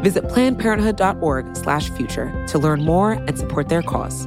Visit plannedparenthood.org/future to learn more and support their cause.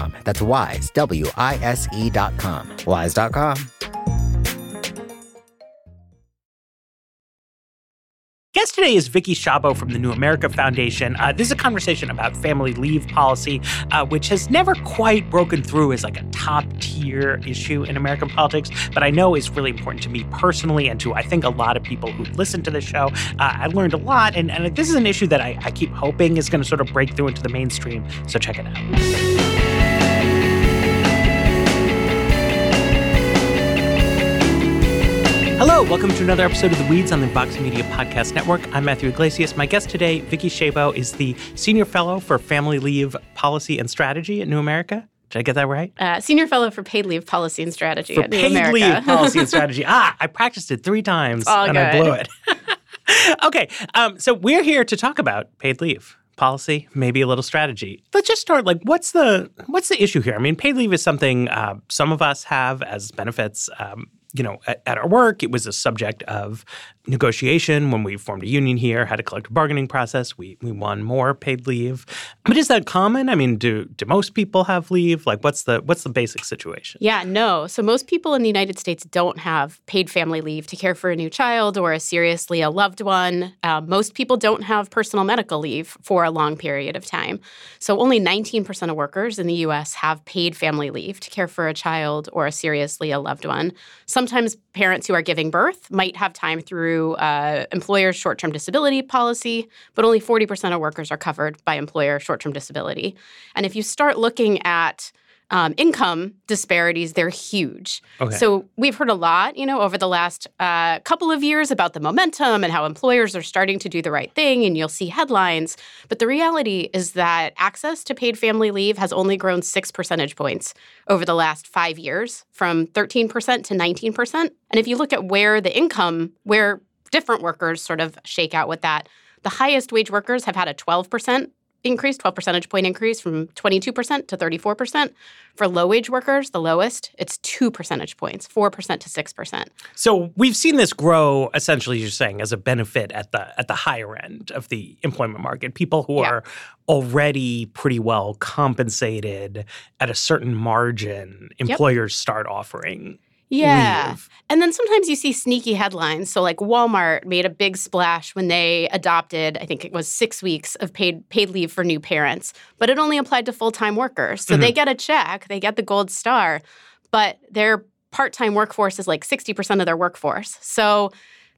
That's wise, W I S E dot com. Wise.com. Guest today is Vicki Shabo from the New America Foundation. Uh, this is a conversation about family leave policy, uh, which has never quite broken through as like a top tier issue in American politics, but I know is really important to me personally and to I think a lot of people who listen to the show. Uh, I learned a lot, and, and this is an issue that I, I keep hoping is going to sort of break through into the mainstream. So check it out. Hello, welcome to another episode of The Weeds on the Vox Media Podcast Network. I'm Matthew Yglesias. My guest today, Vicki Shabo, is the Senior Fellow for Family Leave Policy and Strategy at New America. Did I get that right? Uh, senior fellow for paid leave policy and strategy for at New paid America. leave policy and strategy. Ah, I practiced it three times All and good. I blew it. okay, um, so we're here to talk about paid leave policy, maybe a little strategy. Let's just start. Like, what's the what's the issue here? I mean, paid leave is something uh, some of us have as benefits. Um, you know, at, at our work, it was a subject of negotiation when we formed a union here, had a collective bargaining process. We we won more paid leave. But is that common? I mean, do do most people have leave? Like, what's the what's the basic situation? Yeah, no. So most people in the United States don't have paid family leave to care for a new child or a seriously ill loved one. Uh, most people don't have personal medical leave for a long period of time. So only 19% of workers in the U.S. have paid family leave to care for a child or a seriously ill loved one. Sometimes parents who are giving birth might have time through uh, employer's short-term disability policy, but only 40% of workers are covered by employer short-term disability. And if you start looking at um, income disparities, they're huge. Okay. So we've heard a lot, you know, over the last uh, couple of years about the momentum and how employers are starting to do the right thing, and you'll see headlines. But the reality is that access to paid family leave has only grown six percentage points over the last five years, from 13% to 19%. And if you look at where the income, where different workers sort of shake out with that, the highest wage workers have had a 12% increase, 12 percentage point increase from 22% to 34%. For low wage workers, the lowest, it's two percentage points, 4% to 6%. So we've seen this grow essentially you're saying as a benefit at the at the higher end of the employment market. People who Yeah. are already pretty well compensated at a certain margin, employers start offering Yeah. leave. And then sometimes you see sneaky headlines. So like Walmart made a big splash when they adopted, I think it was six weeks of paid paid leave for new parents, but it only applied to full-time workers. So they mm-hmm. get a check, they get the gold star, but their part-time workforce is like 60% of their workforce. So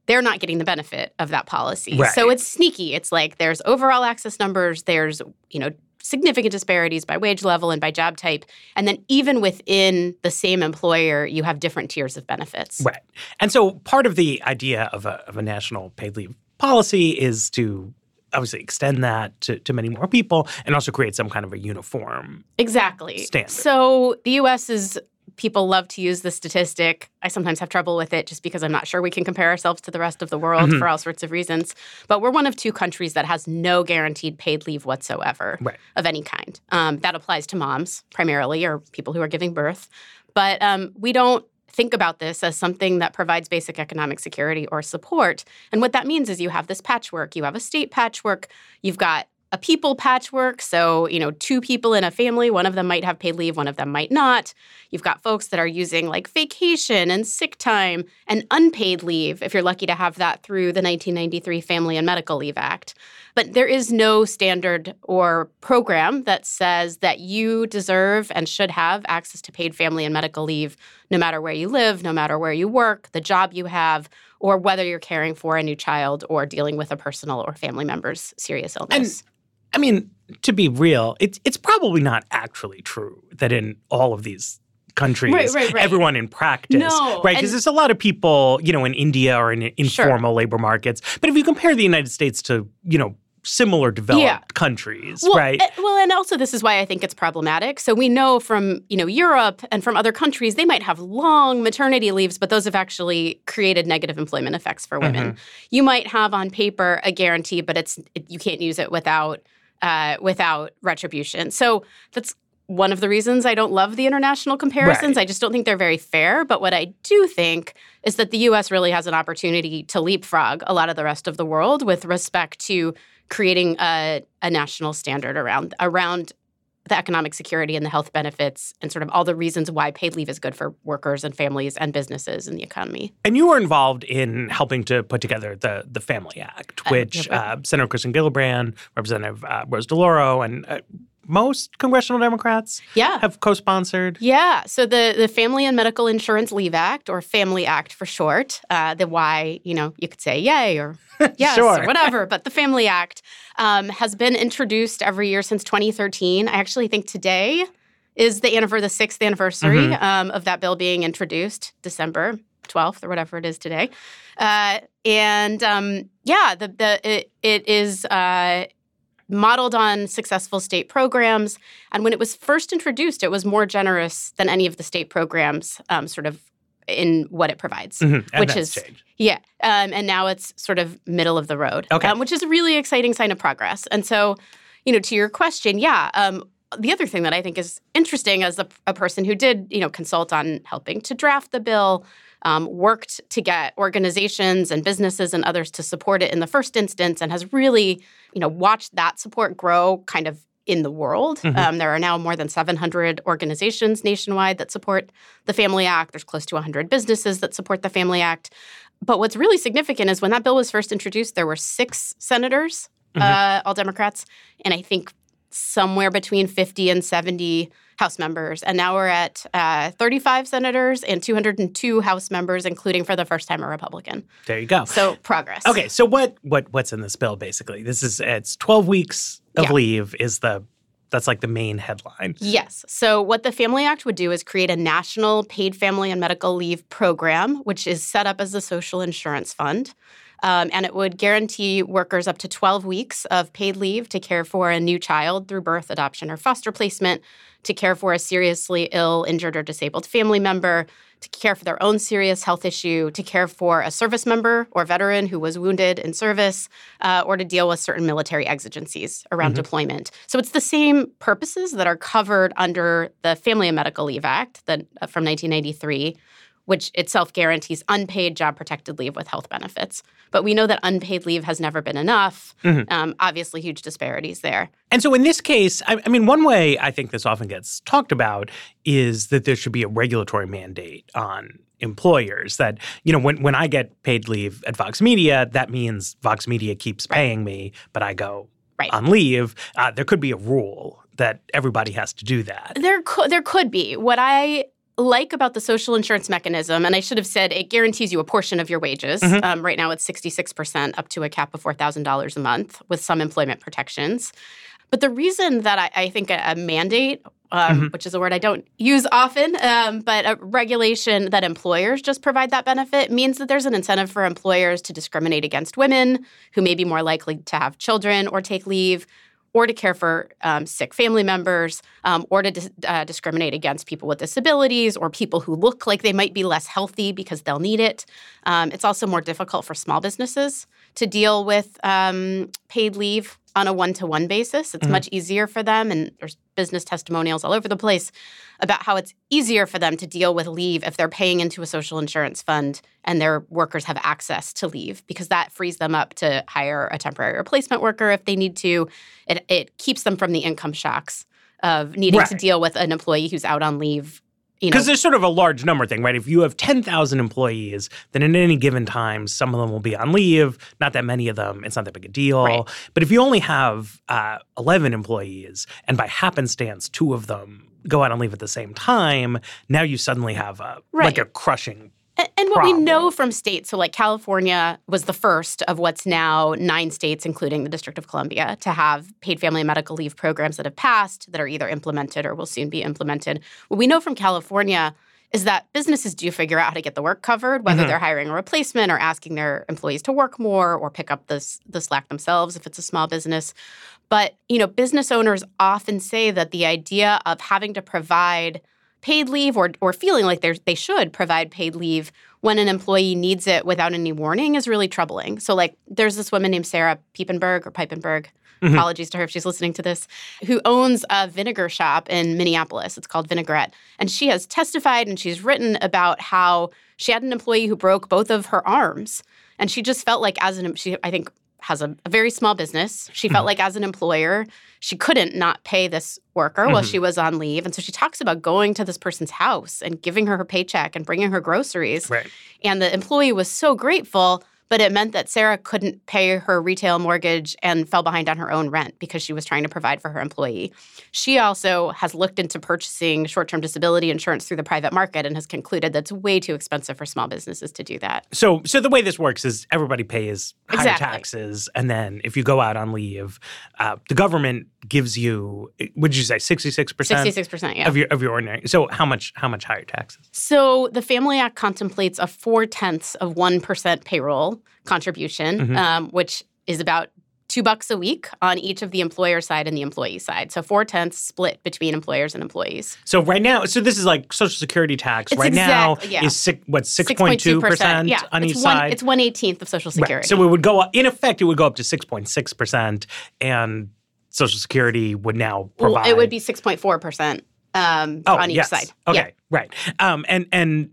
they're not getting the benefit of that policy. So it's sneaky. It's like there's overall access numbers, there's, you know, significant disparities by wage level and by job type. And then even within the same employer, you have different tiers of benefits. Right. And so part of the idea of a, of a national paid leave policy is to obviously extend that to, to many more people and also create some kind of a uniform. Exactly. Standard. So the US is people love to use the statistic. I sometimes have trouble with it just because I'm not sure we can compare ourselves to the rest of the world Mm-hmm. for all sorts of reasons. But we're one of two countries that has no guaranteed paid leave whatsoever Right. of any kind. Um, that applies to moms primarily or people who are giving birth. But um, we don't think about this as something that provides basic economic security or support. And what that means is you have this patchwork. You have a state patchwork. You've got a people patchwork. So, you know, two people in a family, one of them might have paid leave, one of them might not. You've got folks that are using like vacation and sick time and unpaid leave, if you're lucky to have that through the 1993 Family and Medical Leave Act. But there is no standard or program that says that you deserve and should have access to paid family and medical leave no matter where you live, no matter where you work, the job you have, or whether you're caring for a new child or dealing with a personal or family member's serious illness. And I mean, to be real, it's it's probably not actually true that in all of these countries, Right, right, right. everyone in practice, No, right? Because there's a lot of people, you know, in India or in Sure. informal labor markets. But if you compare the United States to, you know, similar developed Yeah. countries, well, right? eh, well, and also this is why I think it's problematic. So we know from you know Europe and from other countries they might have long maternity leaves, but those have actually created negative employment effects for women. Mm-hmm. You might have on paper a guarantee, but it's it, you can't use it without uh, without retribution. So that's one of the reasons I don't love the international comparisons. Right. I just don't think they're very fair. But what I do think is that the U.S. really has an opportunity to leapfrog a lot of the rest of the world with respect to creating a, a national standard around around the economic security and the health benefits and sort of all the reasons why paid leave is good for workers and families and businesses and the economy. And you were involved in helping to put together the the Family Act, Uh, which uh, Senator Kirsten Gillibrand, Representative uh, Rose DeLauro, and uh, most congressional Democrats Yeah. have co-sponsored. Yeah. So the the Family and Medical Insurance Leave Act, or Family Act for short, uh, the Y, you know, you could say yay or yes Sure. or whatever, but the Family Act um, has been introduced every year since 2013. I actually think today is the anniversary, the sixth anniversary um, of that bill being introduced, December 12th or whatever it is today. Uh, and um, yeah, the the it, it is. Uh, modeled on successful state programs. And when it was first introduced, it was more generous than any of the state programs, um, sort of in what it provides. Mhm. And Which that's is- changed. Yeah. Um, and now it's sort of middle of the road, Okay. um, which is a really exciting sign of progress. And so, you know, to your question, yeah. Um, the other thing that I think is interesting as a, a person who did, you know, consult on helping to draft the bill, um, worked to get organizations and businesses and others to support it in the first instance, and has really, you know, watched that support grow kind of in the world. Mhm. Um, there are now more than 700 organizations nationwide that support the Family Act. There's close to 100 businesses that support the Family Act. But what's really significant is when that bill was first introduced, there were six senators, uh, all Democrats, and I think somewhere between 50 and 70 House members. And now we're at uh, 35 senators and 202 House members, including for the first time a Republican. There you go. So progress. Okay, so what what what's in this bill basically? This is it's 12 weeks of Yeah. leave is the that's like the main headline. Yes. So, what the Family Act would do is create a national paid family and medical leave program, which is set up as a social insurance fund. Um, and it would guarantee workers up to 12 weeks of paid leave to care for a new child through birth, adoption, or foster placement, to care for a seriously ill, injured, or disabled family member, to care for their own serious health issue, to care for a service member or veteran who was wounded in service, uh, or to deal with certain military exigencies around deployment. So it's the same purposes that are covered under the Family and Medical Leave Act that, uh, from 1993, which itself guarantees unpaid job protected leave with health benefits. But we know that unpaid leave has never been enough. Um, obviously, huge disparities there. And so in this case, I, I mean, one way I think this often gets talked about is that there should be a regulatory mandate on employers that, you know, when, when I get paid leave at Vox Media, that means Vox Media keeps paying me, but I go Right. on leave. Uh, there could be a rule that everybody has to do that. There could there could be. What I like about the social insurance mechanism, and I should have said it guarantees you a portion of your wages. Mhm. Um, right now, it's sixty six percent up to a cap of four thousand dollars a month with some employment protections. But the reason that I, I think a, a mandate, um, which is a word I don't use often, um, but a regulation that employers just provide that benefit means that there's an incentive for employers to discriminate against women who may be more likely to have children or take leave, or to care for um, sick family members, um, or to dis- uh, discriminate against people with disabilities or people who look like they might be less healthy because they'll need it. Um, it's also more difficult for small businesses to deal with um, paid leave on a one to one basis. It's Mhm. much easier for them, and there's business testimonials all over the place about how it's easier for them to deal with leave if they're paying into a social insurance fund and their workers have access to leave because that frees them up to hire a temporary replacement worker if they need to. It, it keeps them from the income shocks of needing to deal with an employee who's out on leave. Because there's sort of a large number thing, right? If you have 10,000 employees, then at any given time, some of them will be on leave. Not that many of them, it's not that big a deal. Right. But if you only have uh, 11 employees and by happenstance, two of them go out on leave at the same time, now you suddenly have a, like a crushing. And, and what we know from states, so like California was the first of what's now nine states, including the District of Columbia, to have paid family and medical leave programs that have passed that are either implemented or will soon be implemented. What we know from California is that businesses do figure out how to get the work covered, whether Mhm. they're hiring a replacement or asking their employees to work more or pick up this the slack themselves if it's a small business. But you know, business owners often say that the idea of having to provide paid leave or or feeling like they they should provide paid leave when an employee needs it without any warning is really troubling. So like there's this woman named Sarah Piepenberg or Piepenberg. Mhm. Apologies to her if she's listening to this, who owns a vinegar shop in Minneapolis. It's called Vinaigrette. And she has testified and she's written about how she had an employee who broke both of her arms. And she just felt like, as an, she, I think, has a, a very small business. She felt Mhm. like, as an employer, she couldn't not pay this worker while Mhm. she was on leave. And so she talks about going to this person's house and giving her her paycheck and bringing her groceries. Right. And the employee was so grateful, but it meant that Sarah couldn't pay her retail mortgage and fell behind on her own rent because she was trying to provide for her employee. She also has looked into purchasing short term disability insurance through the private market and has concluded that's way too expensive for small businesses to do that. So, so the way this works is everybody pays higher Exactly. taxes, and then if you go out on leave, uh, the government gives you. What did you say? Sixty six percent 66%, yeah. of your of your ordinary. So, how much how much higher taxes? So the Family Act contemplates a four tenths of 1% payroll contribution, Mhm. um, which is about two bucks a week on each of the employer side and the employee side. So four tenths split between employers and employees. So right now, so this is like Social Security tax. It's right now yeah. is six, what six point two percent Yeah, on it's each one, side. It's one eighteenth of Social Right. Security. So it would go up. In effect, it would go up to six point six percent, and Social Security would now Well, provide. it would be six point four percent um, oh, on each yes. side. Okay, Yeah. right. Um, and and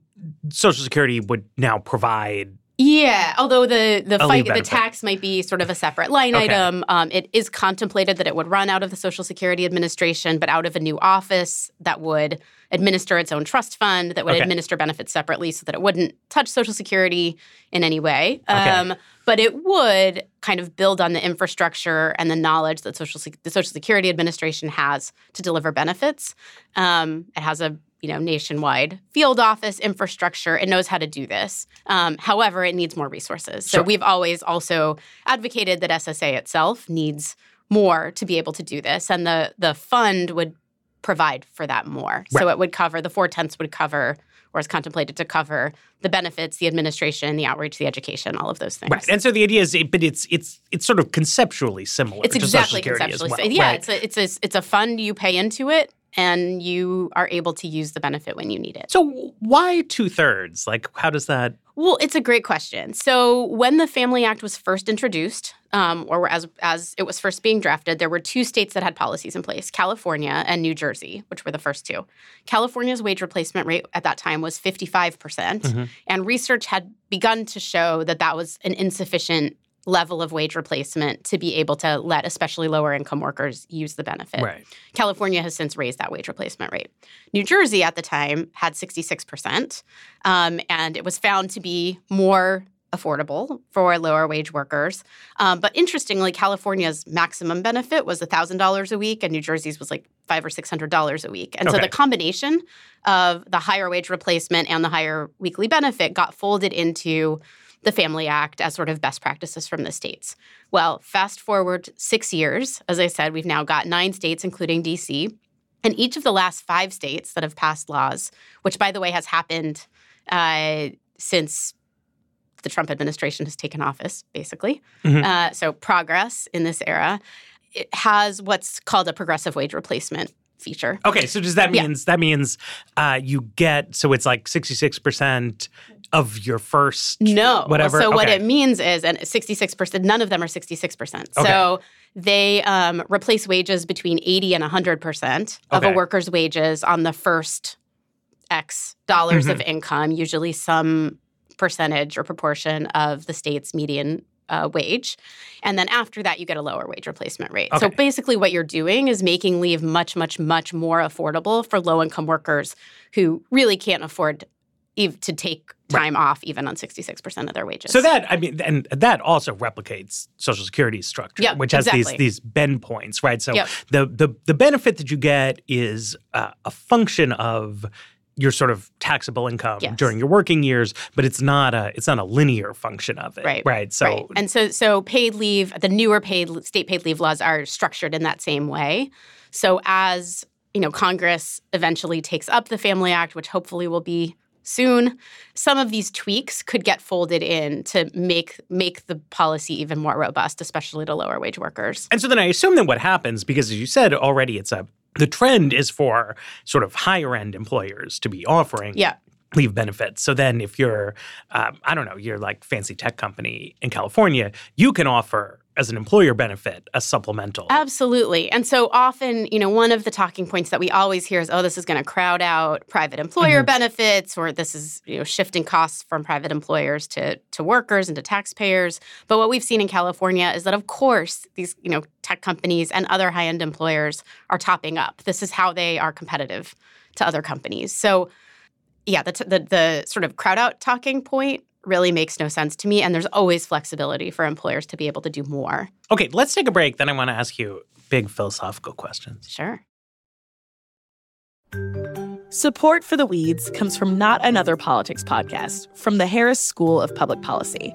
Social Security would now provide. Yeah, although the the fight the tax might be sort of a separate line Okay. item. Um, it is contemplated that it would run out of the Social Security Administration, but out of a new office that would administer its own trust fund that would Okay. administer benefits separately, so that it wouldn't touch Social Security in any way. Okay. Um, but it would kind of build on the infrastructure and the knowledge that Social Sec- the Social Security Administration has to deliver benefits. Um, it has a you know nationwide field office infrastructure. It knows how to do this. Um, however, it needs more resources. So Sure. we've always also advocated that SSA itself needs more to be able to do this, and the the fund would provide for that more. So it would cover the four tenths would cover, or is contemplated to cover the benefits, the administration, the outreach, the education, all of those things. Right. And so the idea is, but it's it's it's sort of conceptually similar. It's to exactly Social Security conceptually. so- well, yeah, right? it's a it's a it's a fund you pay into it, and you are able to use the benefit when you need it. So why two thirds? Like, how does that? Well, it's a great question. So when the Family Act was first introduced, um, or as as it was first being drafted, there were two states that had policies in place: California and New Jersey, which were the first two. California's wage replacement rate at that time was fifty five percent, Mhm. and research had begun to show that that was an insufficient level of wage replacement to be able to let especially lower income workers use the benefit. Right. California has since raised that wage replacement rate. New Jersey at the time had 66%, um, and it was found to be more affordable for lower wage workers. Um, but interestingly, California's maximum benefit was $1,000 a week, and New Jersey's was like five or $600 a week. And so the combination of the higher wage replacement and the higher weekly benefit got folded into the Family Act as sort of best practices from the states. Well, fast forward six years, as I said, we've now got nine states, including DC. And each of the last five states that have passed laws, which by the way has happened uh, since the Trump administration has taken office, basically. Mhm. Uh, so progress in this era. It has what's called a progressive wage replacement feature. Okay, so does that Yeah. means that means uh, you get so it's like sixty six percent of your first No. whatever. So what it means is, and 66%, none of them are 66%. So they um, replace wages between 80 and 100% of Okay. a worker's wages on the first X dollars Mm-hmm. of income, usually some percentage or proportion of the state's median uh, wage. And then after that, you get a lower wage replacement rate. So basically, what you're doing is making leave much, much, much more affordable for low income workers who really can't afford ev- to take time off even on 66% of their wages. So that I mean, and that also replicates Social Security's structure, Yep, which has exactly. these these bend points, right? So Yep. the the the benefit that you get is uh, a function of your sort of taxable income Yes. during your working years, but it's not a it's not a linear function of it, Right. Right. So right. And so so paid leave, the newer paid state paid leave laws are structured in that same way. So as, you know, Congress eventually takes up the Family Act, which hopefully will be soon, some of these tweaks could get folded in to make make the policy even more robust, especially to lower wage workers. And so then I assume that what happens, because as you said already, it's a the trend is for sort of higher end employers to be offering Yeah. leave benefits. So then if you're, um, I don't know, you're like fancy tech company in California, you can offer as an employer benefit a supplemental. Absolutely. And so often, you know, one of the talking points that we always hear is, oh, this is going to crowd out private employer mm-hmm. benefits, or this is, you know, shifting costs from private employers to, to workers and to taxpayers. But what we've seen in California is that, of course, these, you know, tech companies and other high end employers are topping up. This is how they are competitive to other companies. So, yeah, the, t- the, the sort of crowd out talking point really makes no sense to me. And there's always flexibility for employers to be able to do more. Okay, let's take a break. Then I want to ask you big philosophical questions. Sure. Support for the Weeds comes from Not Another Politics podcast from the Harris School of Public Policy.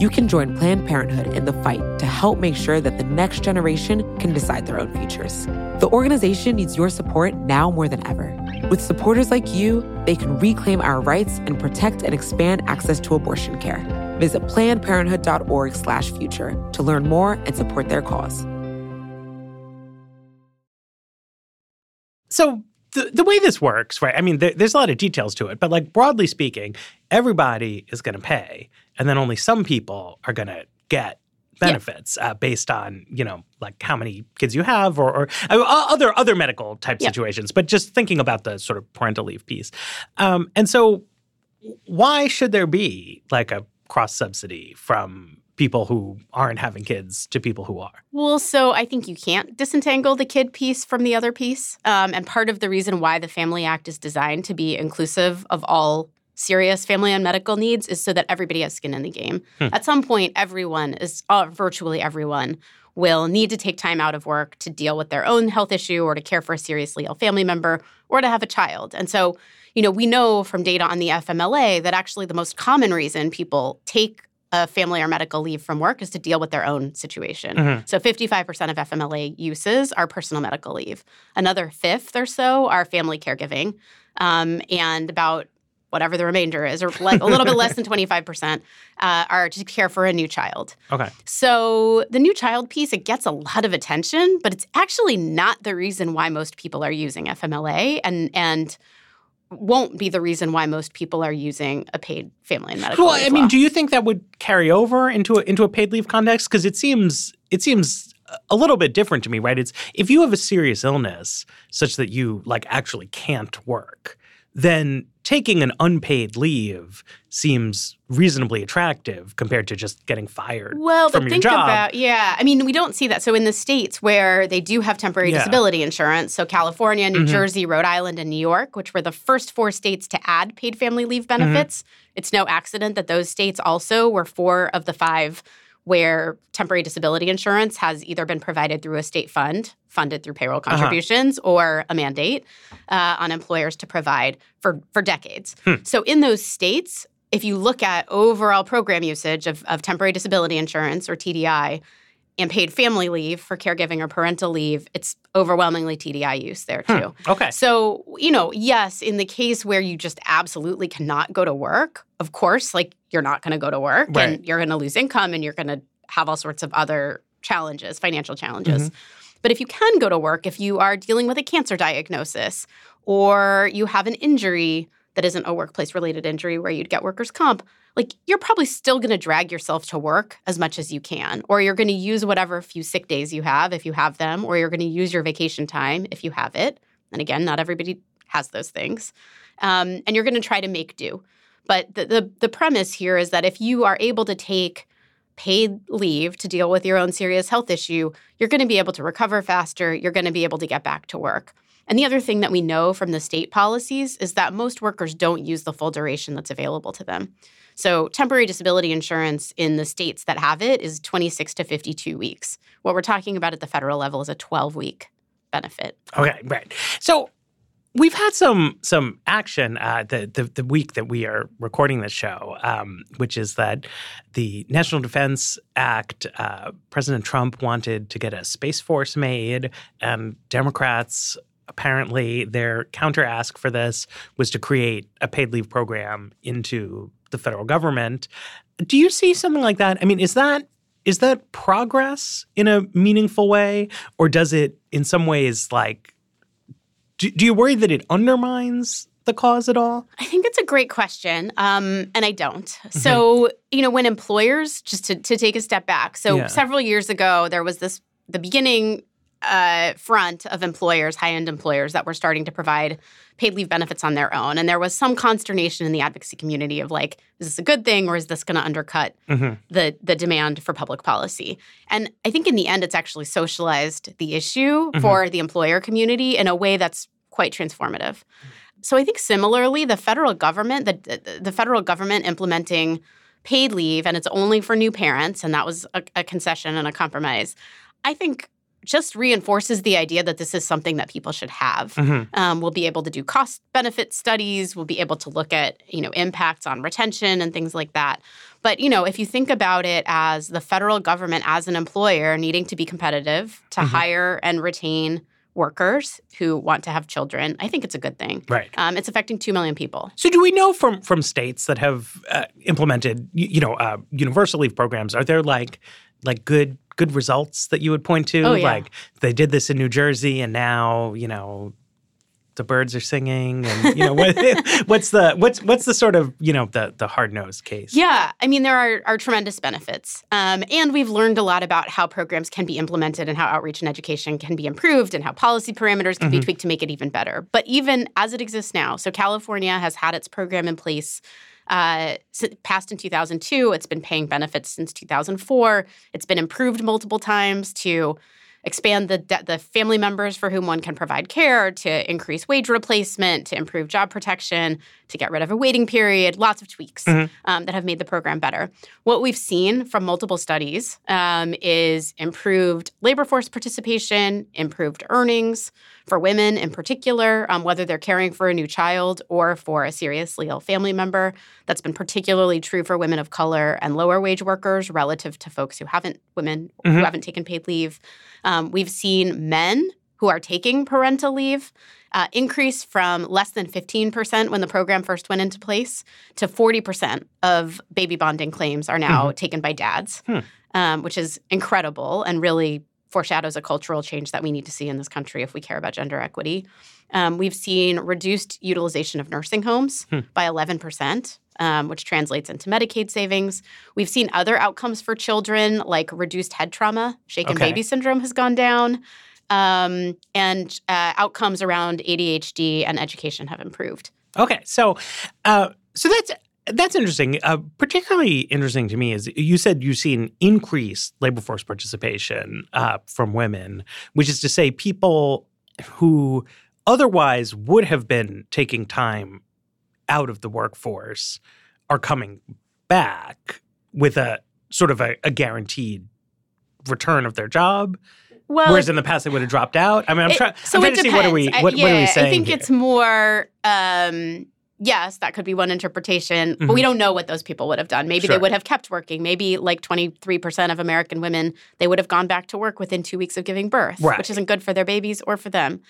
You can join Planned Parenthood in the fight to help make sure that the next generation can decide their own futures. The organization needs your support now more than ever. With supporters like you, they can reclaim our rights and protect and expand access to abortion care. Visit plannedparenthood.org/future to learn more and support their cause. So the, the way this works, right? I mean, there, there's a lot of details to it, but like broadly speaking, everybody is going to pay, and then only some people are going to get benefits uh, based on you know like how many kids you have or, or uh, other other medical type Yeah. situations. But just thinking about the sort of parental leave piece, um, and so why should there be like a cross subsidy from people who aren't having kids to people who are? Well, so I think you can't disentangle the kid piece from the other piece. Um, and part of the reason why the Family Act is designed to be inclusive of all serious family and medical needs is so that everybody has skin in the game. At some point, everyone is, uh, virtually everyone, will need to take time out of work to deal with their own health issue or to care for a seriously ill family member or to have a child. And so, you know, we know from data on the FMLA that actually the most common reason people take a family or medical leave from work is to deal with their own situation. Mm-hmm. So 55% of FMLA uses are personal medical leave. Another fifth or so are family caregiving. Um, and about whatever the remainder is, or le- a little bit less than 25%, uh, are to care for a new child. Okay. So the new child piece, it gets a lot of attention, but it's actually not the reason why most people are using FMLA and and won't be the reason why most people are using a paid family and medical well, leave. I mean, do you think that would carry over into a, into a paid leave context? Because it seems it seems a little bit different to me, right? It's if you have a serious illness such that you like actually can't work, then taking an unpaid leave seems reasonably attractive compared to just getting fired. Well, but think job. about yeah. I mean, we don't see that. So in the states where they do have temporary yeah. disability insurance, so California, New mm-hmm. Jersey, Rhode Island, and New York, which were the first four states to add paid family leave mm-hmm. benefits, mm-hmm. it's no accident that those states also were four of the five where temporary disability insurance has either been provided through a state fund, funded through payroll uh-huh. contributions, uh-huh. or a mandate uh, on employers to provide for, for decades. Hmm. So, in those states, if you look at overall program usage of, of temporary disability insurance or TDI, and paid family leave for caregiving or parental leave, it's overwhelmingly TDI use there hmm. too. Hmm. Okay. So, you know, yes, in the case where you just absolutely cannot go to work, of course, like you're not going to go to work right. and you're going to lose income and you're going to have all sorts of other challenges, financial challenges. Mm-hmm. But if you can go to work, if you are dealing with a cancer diagnosis or you have an injury that isn't a workplace related injury where you'd get workers' comp, like you're probably still going to drag yourself to work as much as you can, or you're going to use whatever few sick days you have if you have them, or you're going to use your vacation time if you have it. And again, not everybody has those things. Um, and you're going to try to make do. But the, the, the premise here is that if you are able to take paid leave to deal with your own serious health issue, you're going to be able to recover faster. You're going to be able to get back to work. And the other thing that we know from the state policies is that most workers don't use the full duration that's available to them. So, temporary disability insurance in the states that have it is 26 to 52 weeks. What we're talking about at the federal level is a 12 week benefit. Okay, right. So, we've had some some action uh, the, the, the week that we are recording this show, um, which is that the National Defense Act. Uh, President Trump wanted to get a space force made, and Democrats apparently their counter ask for this was to create a paid leave program into the federal government. Do you see something like that? I mean, is that is that progress in a meaningful way, or does it in some ways like do, do you worry that it undermines the cause at all? I think it's a great question, um, and I don't. Mm-hmm. So, you know, when employers, just to, to take a step back, so yeah. several years ago, there was this the beginning uh, front of employers, high end employers, that were starting to provide paid leave benefits on their own. And there was some consternation in the advocacy community of like, is this a good thing or is this going to undercut mm-hmm. the, the demand for public policy? And I think in the end, it's actually socialized the issue mm-hmm. for the employer community in a way that's quite transformative. So I think similarly, the federal government, the, the federal government implementing paid leave, and it's only for new parents, and that was a, a concession and a compromise. I think just reinforces the idea that this is something that people should have. Mm-hmm. Um, we'll be able to do cost benefit studies. We'll be able to look at you know impacts on retention and things like that. But you know, if you think about it as the federal government as an employer needing to be competitive to mm-hmm. hire and retain workers who want to have children, I think it's a good thing. Right. Um, it's affecting two million people. So, do we know from from states that have uh, implemented, you know, uh, universal leave programs? Are there like like good good results that you would point to? Oh, yeah. Like they did this in New Jersey, and now you know the birds are singing and you know what, what's the what's what's the sort of you know the the hard-nosed case yeah i mean there are, are tremendous benefits um, and we've learned a lot about how programs can be implemented and how outreach and education can be improved and how policy parameters can mm-hmm. be tweaked to make it even better but even as it exists now so california has had its program in place uh, passed in 2002. It's been paying benefits since 2004. It's been improved multiple times to expand the de- the family members for whom one can provide care, to increase wage replacement, to improve job protection, to get rid of a waiting period. Lots of tweaks Mhm. um, that have made the program better. What we've seen from multiple studies um, is improved labor force participation, improved earnings for women in particular, um, whether they're caring for a new child or for a seriously ill family member. That's been particularly true for women of color and lower wage workers relative to folks who haven't, women who Mhm. haven't taken paid leave. Um, we've seen men who are taking parental leave uh, increase from less than 15% when the program first went into place to 40% of baby bonding claims are now taken by dads, Hmm. um, which is incredible and really foreshadows a cultural change that we need to see in this country if we care about gender equity. Um, we've seen reduced utilization of nursing homes Hmm. by 11%. Um, which translates into Medicaid savings. We've seen other outcomes for children, like reduced head trauma. Shaken Okay. baby syndrome has gone down. Um, and uh, outcomes around ADHD and education have improved. Okay, so uh, so that's that's interesting. Uh, particularly interesting to me is you said you've seen increased labor force participation uh, from women, which is to say, people who otherwise would have been taking time out of the workforce are coming back with a sort of a, a guaranteed return of their job. Well, Whereas in the past they would have dropped out. I mean, I'm it- trying. so I'm trying it to see what are we depends. I- what, yeah, what are we saying I think here? it's more. Um, yes, that could be one interpretation, but we don't know what those people would have done. Maybe Mm-hmm. Sure. they would have kept working. Maybe like 23% of American women, they would have gone back to work within two weeks of giving birth, Right. which isn't good for their babies or for them.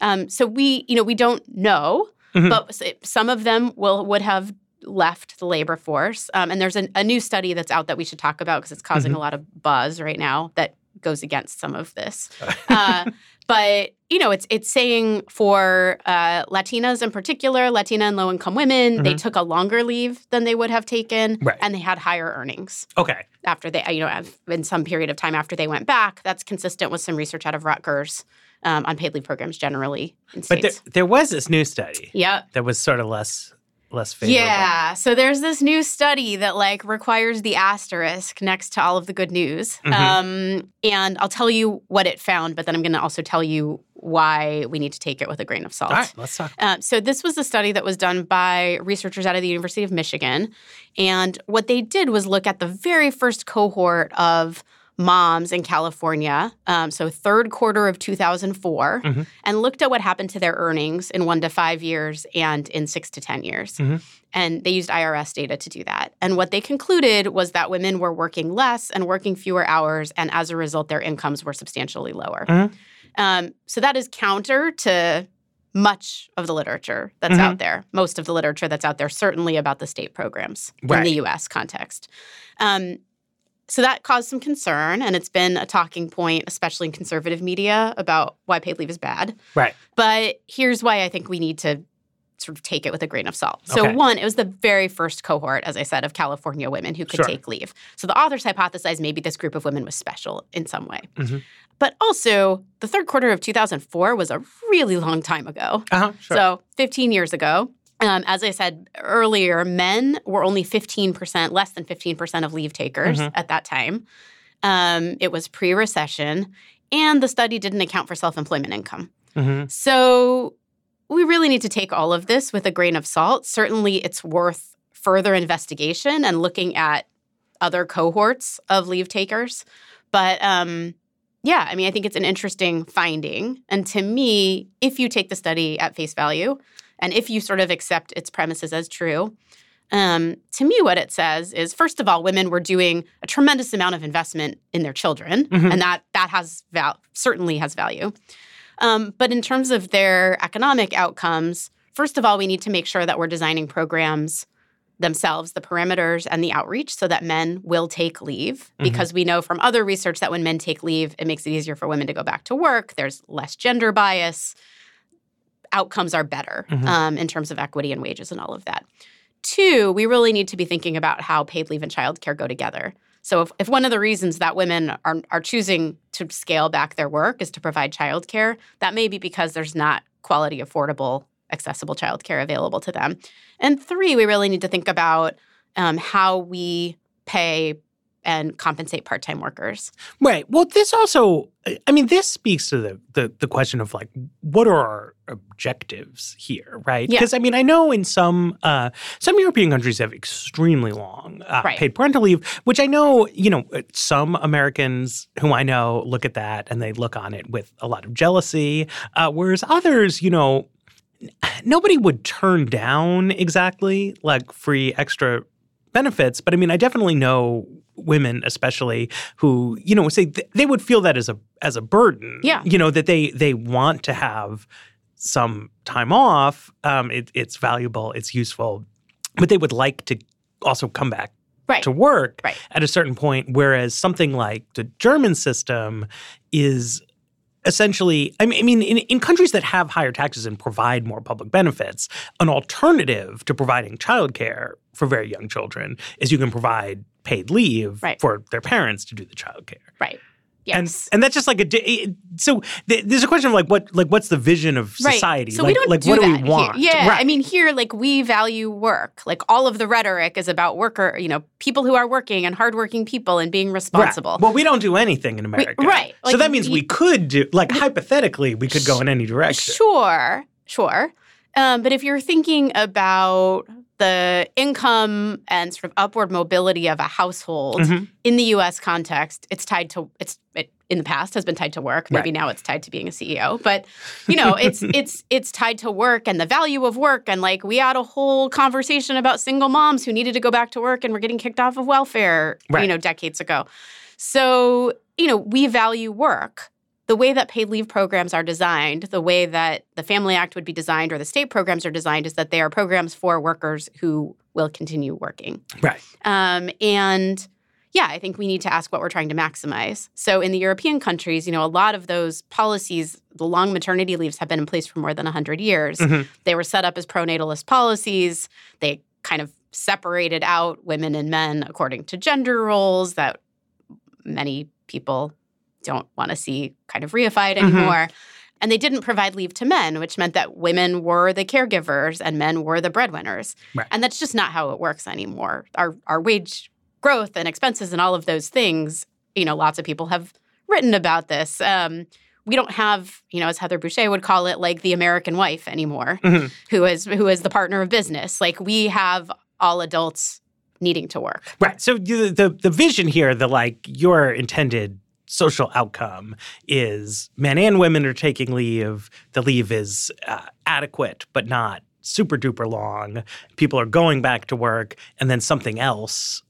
Um, so we, you know, we don't know, Mhm. but some of them will would have left the labor force. Um, and there's an, a new study that's out that we should talk about because it's causing Mm-hmm. a lot of buzz right now that goes against some of this. Uh, but you know, it's it's saying for uh, Latinas in particular, Latina and low income women, they Mhm. took a longer leave than they would have taken, Right. and they had higher earnings okay. after they, you know, in some period of time after they went back. That's consistent with some research out of Rutgers um, on paid leave programs generally in But there, there was this new study yeah. that was sort of less less favorable. Yeah. So there's this new study that like requires the asterisk next to all of the good news. Mhm. Um, and I'll tell you what it found, but then I'm going to also tell you why we need to take it with a grain of salt. All right, let's talk. Uh, so this was a study that was done by researchers out of the University of Michigan, and what they did was look at the very first cohort of moms in California, um, so third quarter of 2004, Mhm. and looked at what happened to their earnings in one to five years and in six to ten years. Mhm. And they used IRS data to do that. And what they concluded was that women were working less and working fewer hours, and as a result, their incomes were substantially lower. Mhm. Um, so that is counter to much of the literature that's Mhm. out there, most of the literature that's out there, certainly about the state programs in the US context. Um, so that caused some concern, and it's been a talking point, especially in conservative media, about why paid leave is bad. Right. But here's why I think we need to sort of take it with a grain of salt. So, Okay. one, it was the very first cohort, as I said, of California women who could Sure. take leave. So the authors hypothesized maybe this group of women was special in some way. Mhm. But also, the third quarter of 2004 was a really long time ago. Uh-huh, sure. So 15 years ago. Um, as I said earlier, men were only 15%, less than 15% of leave takers Mhm. at that time. Um, it was pre recession, and the study didn't account for self employment income. Mhm. So we really need to take all of this with a grain of salt. Certainly, it's worth further investigation and looking at other cohorts of leave takers. But um, yeah, I mean, I think it's an interesting finding. And to me, if you take the study at face value and if you sort of accept its premises as true, um, to me, what it says is first of all, women were doing a tremendous amount of investment in their children, Mhm. and that that has val- certainly has value. Um, but in terms of their economic outcomes, first of all, we need to make sure that we're designing programs themselves, the parameters and the outreach, so that men will take leave. Mhm. Because we know from other research that when men take leave, it makes it easier for women to go back to work. There's less gender bias. Outcomes are better Mhm. um, in terms of equity and wages and all of that. Two, we really need to be thinking about how paid leave and childcare go together. So if, if one of the reasons that women are, are choosing to scale back their work is to provide childcare, that may be because there's not quality, affordable, accessible childcare available to them. And three, we really need to think about um, how we pay and compensate part-time workers. Right. Well, this also, I mean, this speaks to the the, the question of like, what are our objectives here, right? Yeah. Because I mean, I know in some uh, some European countries have extremely long uh, Right. paid parental leave, which I know, you know, uh, some Americans who I know look at that and they look on it with a lot of jealousy, uh, whereas others, you know, nobody would turn down exactly like free extra benefits but i mean i definitely know women especially who you know say th- they would feel that as a as a burden Yeah. you know that they they want to have some time off um it, it's valuable it's useful but they would like to also come back Right. to work Right. at a certain point whereas something like the german system is essentially i mean, I mean in, in countries that have higher taxes and provide more public benefits an alternative to providing childcare for very young children is you can provide paid leave Right. for their parents to do the childcare Right. and Yes. and that's just like a so th- there's a question of like what like what's the vision of Right. society So like, we don't like do what do that we want Here. Yeah, right. I mean, here, like we value work. Like all of the rhetoric is about worker, you know, people who are working and hardworking people and being responsible. Right. Well, we don't do anything in America. right. so that means we- we could do, like, hypothetically, we could go in any direction. Sure, sure. Um, but if you're thinking about the income and sort of upward mobility of a household Mhm. in the U.S. context, it's tied to it's it, in the past has been tied to work. Maybe Right. now it's tied to being a CEO. But you know, it's it's it's tied to work and the value of work. And like we had a whole conversation about single moms who needed to go back to work and were getting kicked off of welfare. You know, decades ago. So you know, we value work the way that paid leave programs are designed, the way that the Family Act would be designed or the state programs are designed, is that they are programs for workers who will continue working. Right. Um, and yeah, I think we need to ask what we're trying to maximize. So in the European countries, you know, a lot of those policies, the long maternity leaves have been in place for more than 100 years. Mhm. They were set up as pronatalist policies. They kind of separated out women and men according to gender roles that many people don't want to see kind of reified Mhm. anymore. And they didn't provide leave to men, which meant that women were the caregivers and men were the breadwinners. Right. And that's just not how it works anymore. Our our wage growth and expenses and all of those things, you know, lots of people have written about this. Um, we don't have, you know, as Heather Boushey would call it, like the American wife anymore, Mhm. who is who is the partner of business. Like we have all adults needing to work. Right. So the, the the vision here, the like your intended social outcome is men and women are taking leave. The leave is uh, adequate, but not super duper long. People are going back to work, and then something else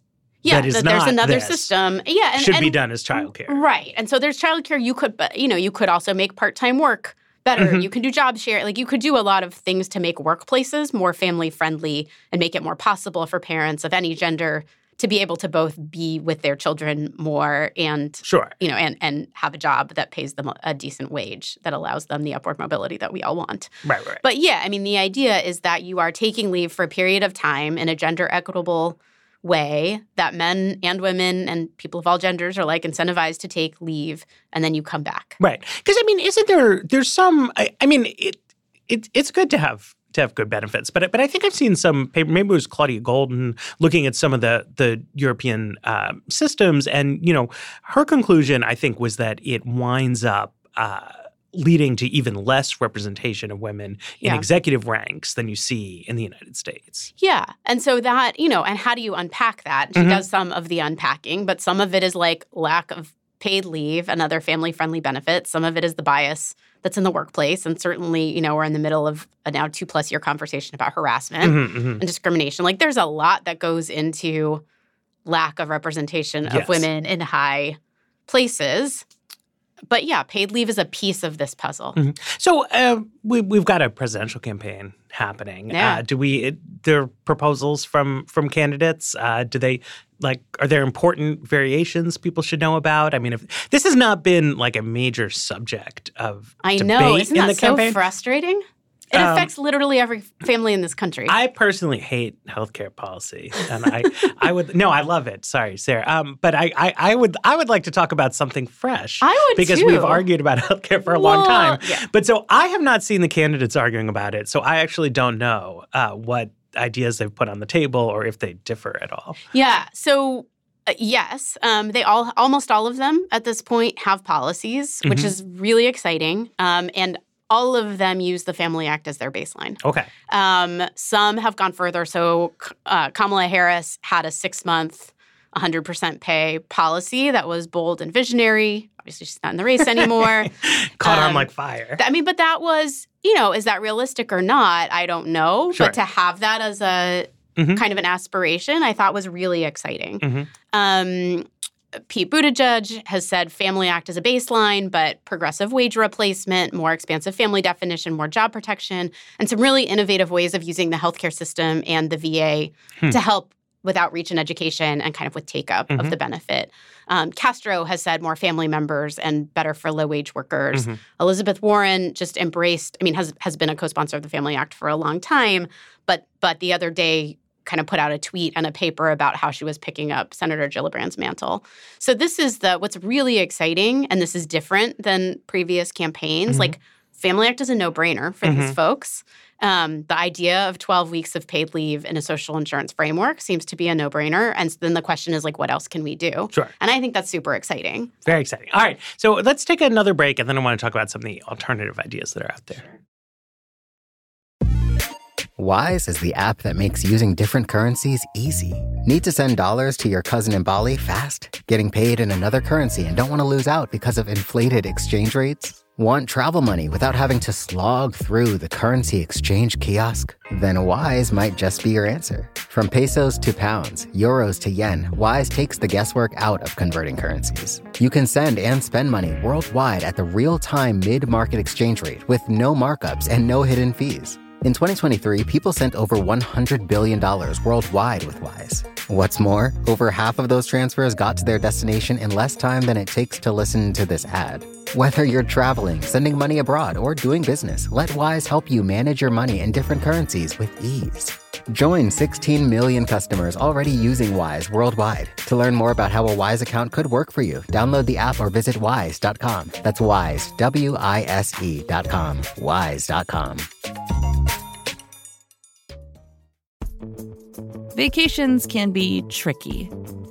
Yeah, that is that there's not another system. Yeah, and, should be done as childcare. Right. And so there's childcare. You could, but you know, you could also make part-time work better. Mhm. You can do job share. Like you could do a lot of things to make workplaces more family friendly and make it more possible for parents of any gender to be able to both be with their children more and Sure. you know and and have a job that pays them a- decent wage that allows them the upward mobility that we all want. Right. Right. But yeah, I mean, the idea is that you are taking leave for a period of time in a gender equitable way that men and women and people of all genders are like incentivized to take leave and then you come back. Right. Because I mean, isn't there? There's some. I, I mean, it, it it's good to have to have good benefits, but but I think I've seen some paper. Maybe it was Claudia Goldin looking at some of the the European um, systems, and you know, her conclusion I think was that it winds up. Uh, leading to even less representation of women in Yeah. executive ranks than you see in the United States. Yeah. And so that, you know, and how do you unpack that? She Mhm. does some of the unpacking, but some of it is like lack of paid leave and other family friendly benefits. Some of it is the bias that's in the workplace. And certainly, you know, we're in the middle of a now two plus year conversation about harassment. Mhm, mhm. and discrimination. Like there's a lot that goes into lack of representation Yes. of women in high places. But yeah, paid leave is a piece of this puzzle. Mhm. So uh, we, we've got a presidential campaign happening. Yeah. Uh, do we? There are proposals from from candidates. Uh, do they like? Are there important variations people should know about? I mean, if this has not been like a major subject of I debate know, isn't in that the so campaign, frustrating? It Um, affects literally every family in this country. I personally hate healthcare policy, and I, I would no, I love it. Sorry, Sarah. Um, but I, I, I would, I would like to talk about something fresh. I would because too. we've argued about healthcare for a long time. yeah. But so I have not seen the candidates arguing about it, so I actually don't know uh, what ideas they've put on the table or if they differ at all. yeah. So Uh, yes, um, they all almost all of them at this point have policies, which Mhm. is really exciting. Um, and all of them use the Family Act as their baseline. Okay. Um, some have gone further. So uh, Kamala Harris had a six month, 100% pay policy that was bold and visionary. Obviously, she's not in the race anymore. Caught on Um, like fire. I mean, but that was, you know, is that realistic or not? I don't know. Sure. But to have that as a Mhm. kind of an aspiration, I thought was really exciting. Mhm. Um, Pete Buttigieg has said Family Act is a baseline, but progressive wage replacement, more expansive family definition, more job protection, and some really innovative ways of using the healthcare system and the VA Hmm. to help with outreach and education and kind of with take up Mhm. of the benefit. Um, Castro has said more family members and better for low wage workers. Mhm. Elizabeth Warren just embraced, I mean, has has been a co-sponsor of the Family Act for a long time, but but the other day kind of put out a tweet and a paper about how she was picking up Senator Gillibrand's mantle. So this is the what's really exciting, and this is different than previous campaigns. Mhm. Like Family Act is a no-brainer for these Mhm. folks. Um, the idea of 12 weeks of paid leave in a social insurance framework seems to be a no-brainer. And then the question is like, what else can we do? Sure. And I think that's super exciting. Very exciting. All right. So let's take another break and then I want to talk about some of the alternative ideas that are out there. Wise is the app that makes using different currencies easy. Need to send dollars to your cousin in Bali fast? Getting paid in another currency and don't want to lose out because of inflated exchange rates? Want travel money without having to slog through the currency exchange kiosk? Then Wise might just be your answer. From pesos to pounds, euros to yen, Wise takes the guesswork out of converting currencies. You can send and spend money worldwide at the real time mid market exchange rate with no markups and no hidden fees. In 2023, people sent over $100 billion worldwide with Wise. What's more, over half of those transfers got to their destination in less time than it takes to listen to this ad. Whether you're traveling, sending money abroad, or doing business, let Wise help you manage your money in different currencies with ease. Join 16 million customers already using Wise worldwide. To learn more about how a Wise account could work for you, download the app or visit wise.com. That's wise, W I S E.com. Wise.com. Vacations can be tricky.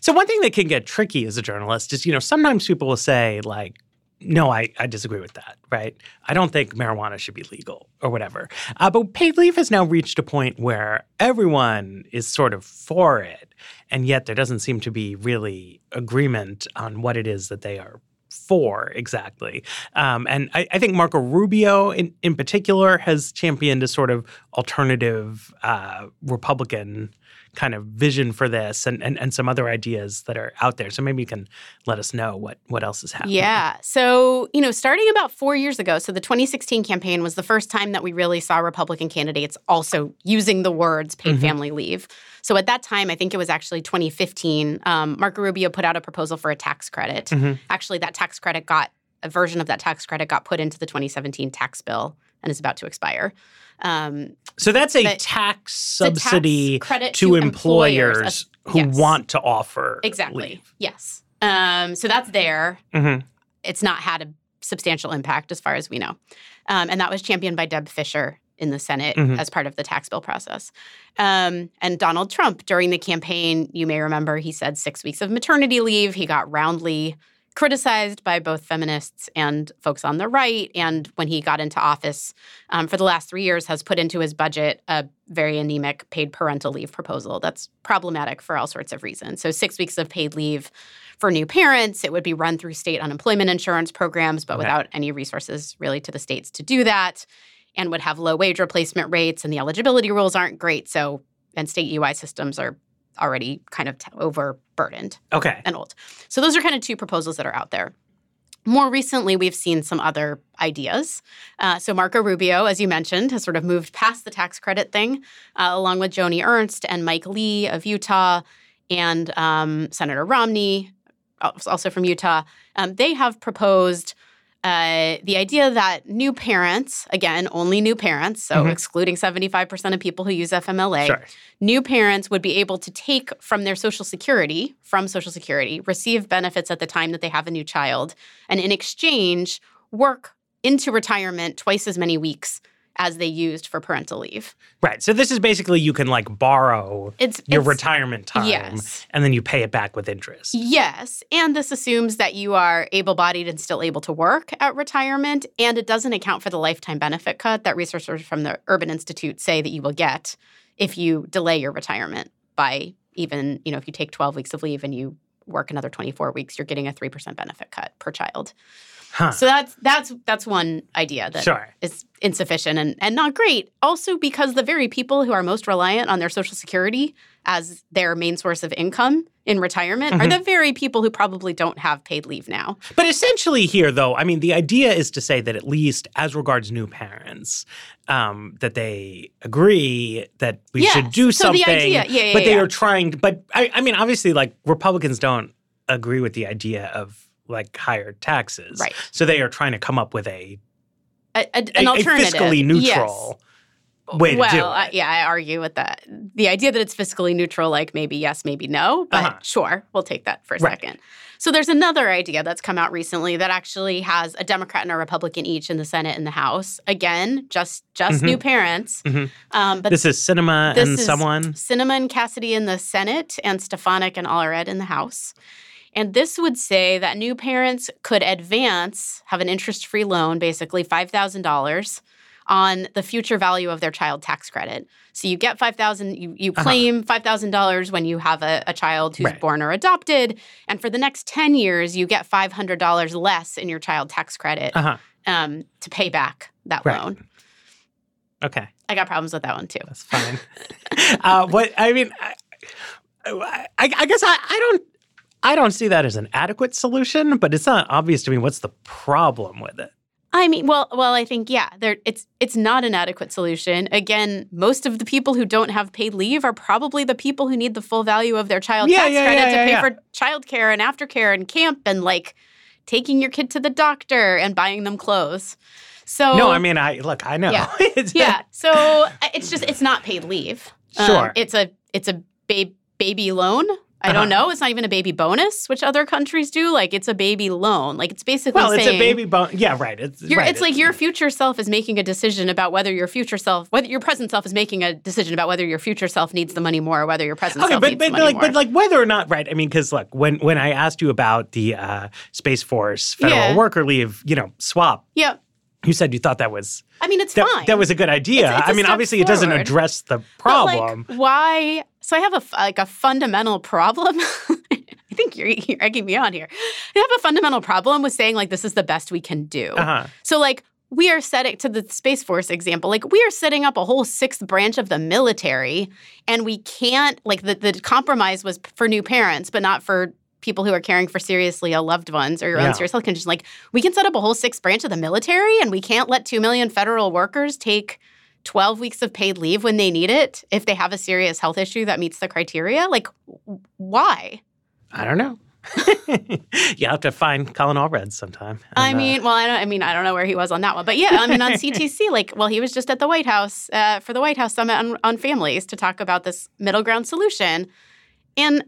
So one thing that can get tricky as a journalist is, you know, sometimes people will say like, no, I, I disagree with that, right? I don't think marijuana should be legal or whatever. Uh, but paid leave has now reached a point where everyone is sort of for it. And yet there doesn't seem to be really agreement on what it is that they are for exactly. Um, and I, I think Marco Rubio in, in particular has championed a sort of alternative uh, Republican kind of vision for this and, and, and some other ideas that are out there. So maybe you can let us know what, what else is happening. Yeah. So, you know, starting about four years ago, so the 2016 campaign was the first time that we really saw Republican candidates also using the words paid Mhm. family leave. So at that time, I think it was actually 2015, um, Marco Rubio put out a proposal for a tax credit. Mhm. Actually, that tax credit got, a version of that tax credit got put into the 2017 tax bill and is about to expire. Um, So that's a tax the tax subsidy credit to, employers, uh, who yes. want to offer Exactly. leave. Yes. Um, so that's there. Mhm. It's not had a substantial impact as far as we know. Um, and that was championed by Deb Fischer in the Senate Mhm. as part of the tax bill process. Um, and Donald Trump, during the campaign, you may remember he said six weeks of maternity leave. He got roundly criticized by both feminists and folks on the right. And when he got into office um, for the last three years, has put into his budget a very anemic paid parental leave proposal that's problematic for all sorts of reasons. So, six weeks of paid leave for new parents. It would be run through state unemployment insurance programs, but okay. without any resources really to the states to do that, and would have low wage replacement rates, and the eligibility rules aren't great. So, and state UI systems are already kind of t- overburdened. Okay. And old. So those are kind of two proposals that are out there. More recently, we've seen some other ideas. Uh, so Marco Rubio, as you mentioned, has sort of moved past the tax credit thing, uh, along with Joni Ernst and Mike Lee of Utah and um, Senator Romney, also from Utah. Um, they have proposed uh, the idea that new parents, again, only new parents, so mm-hmm. excluding 75% of people who use FMLA, sure. new parents would be able to take from their Social Security, from Social Security, receive benefits at the time that they have a new child, and in exchange, work into retirement twice as many weeks as they used for parental leave. Right. So this is basically you can like borrow it's, your it's, retirement time yes. and then you pay it back with interest. Yes. And this assumes that you are able bodied and still able to work at retirement. And it doesn't account for the lifetime benefit cut that researchers from the Urban Institute say that you will get if you delay your retirement by even, you know, if you take 12 weeks of leave and you work another 24 weeks, you're getting a 3% benefit cut per child. Huh. So that's that's that's one idea that sure. is insufficient and, and not great. Also because the very people who are most reliant on their social security as their main source of income in retirement mm-hmm. are the very people who probably don't have paid leave now. But essentially here though, I mean the idea is to say that at least as regards new parents, um, that they agree that we yes. should do so something. The idea, yeah, yeah, but they yeah. are trying but I, I mean obviously like Republicans don't agree with the idea of like higher taxes. Right. So they are trying to come up with a, a, a an a, alternative, fiscally neutral. Yes. Way well, to do it. Uh, yeah, I argue with that. The idea that it's fiscally neutral, like maybe yes, maybe no, but uh-huh. sure, we'll take that for a right. second. So there's another idea that's come out recently that actually has a Democrat and a Republican each in the Senate and the House. Again, just just mm-hmm. new parents. Mm-hmm. Um, but this is Sinema this and is someone. Sinema and Cassidy in the Senate, and Stefanik and Allred in the House. And this would say that new parents could advance, have an interest free loan, basically $5,000 on the future value of their child tax credit. So you get 5000 you, you uh-huh. claim uh-huh. $5,000 when you have a, a child who's right. born or adopted. And for the next 10 years, you get $500 less in your child tax credit uh-huh. um, to pay back that right. loan. Okay. I got problems with that one too. That's fine. uh, what I mean, I, I, I guess I, I don't I don't see that as an adequate solution, but it's not obvious to me what's the problem with it. I mean, well, well, I think yeah, there it's it's not an adequate solution. Again, most of the people who don't have paid leave are probably the people who need the full value of their child yeah, tax yeah, credit yeah, to pay for childcare and aftercare and camp and like taking your kid to the doctor and buying them clothes. So no, I mean, I look, I know. Yeah, yeah. So it's just it's not paid leave. Sure, um, it's a it's a ba- baby loan I don't Uh-huh. know. It's not even a baby bonus, which other countries do. Like it's a baby loan. Like it's basically well, it's a baby bone. Yeah, right. It's right. it's like your future self is making a decision about whether your future self, whether your present self is making a decision about whether your future self needs the money more, or whether your present Okay, self but needs but the money like more. but like whether or not right. I mean, because look, when when I asked you about the uh, Space Force federal Yeah. worker leave, you know, swap, yeah, you said you thought that was I mean it's that, fine. that was a good idea. It's- it's I mean, obviously, it doesn't address the problem. like, why? So I have a like a fundamental problem. I think you're, you're egging me on here. I have a fundamental problem with saying like this is the best we can do. uh-huh. So like we are setting to the Space Force example, like we are setting up a whole sixth branch of the military, and we can't like the, the compromise was for new parents, but not for people who are caring for seriously ill loved ones or your Yeah. own serious health condition. Like we can set up a whole sixth branch of the military, and we can't let two million federal workers take 12 weeks of paid leave when they need it if they have a serious health issue that meets the criteria. Like why? I don't know. you have to find Colin Allred sometime. I And, uh, mean, well, I don't. I mean, I don't know where he was on that one, but yeah, I mean, on CTC, like, well, he was just at the White House uh, for the White House Summit on, on Families to talk about this middle ground solution, and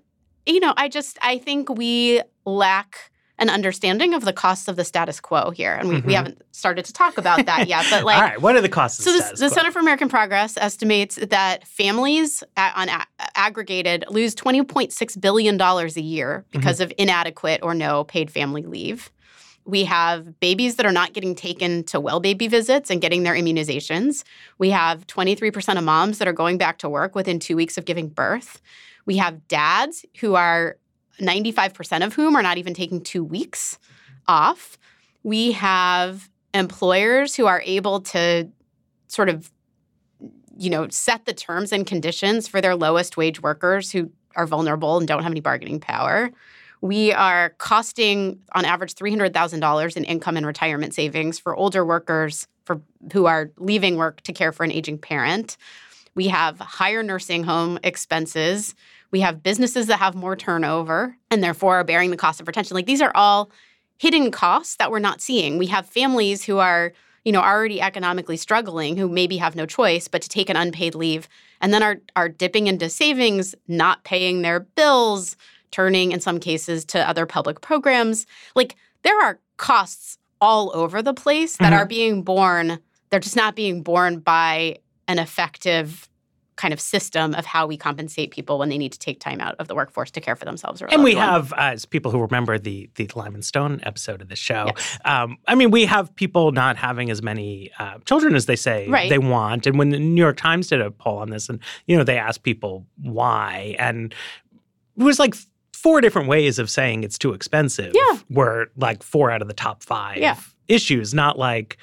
you know, I just I think we lack an understanding of the costs of the status quo here, and we, we Mhm. haven't started to talk about that yet. But like, all right, what are the costs? so of this, status the quo? Center for American Progress estimates that families at, on a- aggregated lose $20.6 billion a year because mm-hmm. of inadequate or no paid family leave. We have babies that are not getting taken to well baby visits and getting their immunizations. We have 23% of moms that are going back to work within two weeks of giving birth. We have dads who are 95% of whom are not even taking two weeks off. We have employers who are able to sort of you know set the terms and conditions for their lowest wage workers who are vulnerable and don't have any bargaining power. We are costing on average $300,000 in income and retirement savings for older workers for who are leaving work to care for an aging parent. We have higher nursing home expenses. We have businesses that have more turnover and therefore are bearing the cost of retention. Like these are all hidden costs that we're not seeing. We have families who are, you know, already economically struggling who maybe have no choice but to take an unpaid leave and then are are dipping into savings, not paying their bills, turning in some cases to other public programs. Like there are costs all over the place that mm-hmm. are being borne. They're just not being borne by an effective kind of system of how we compensate people when they need to take time out of the workforce to care for themselves. and we one. have, as people who remember the the Lyman Stone episode of the show, yes. um, I mean, we have people not having as many uh, children as they say right. they want. And when the New York Times did a poll on this, and you know, they asked people why, and it was like four different ways of saying it's too expensive. Yeah. Were like four out of the top five yeah. issues, not like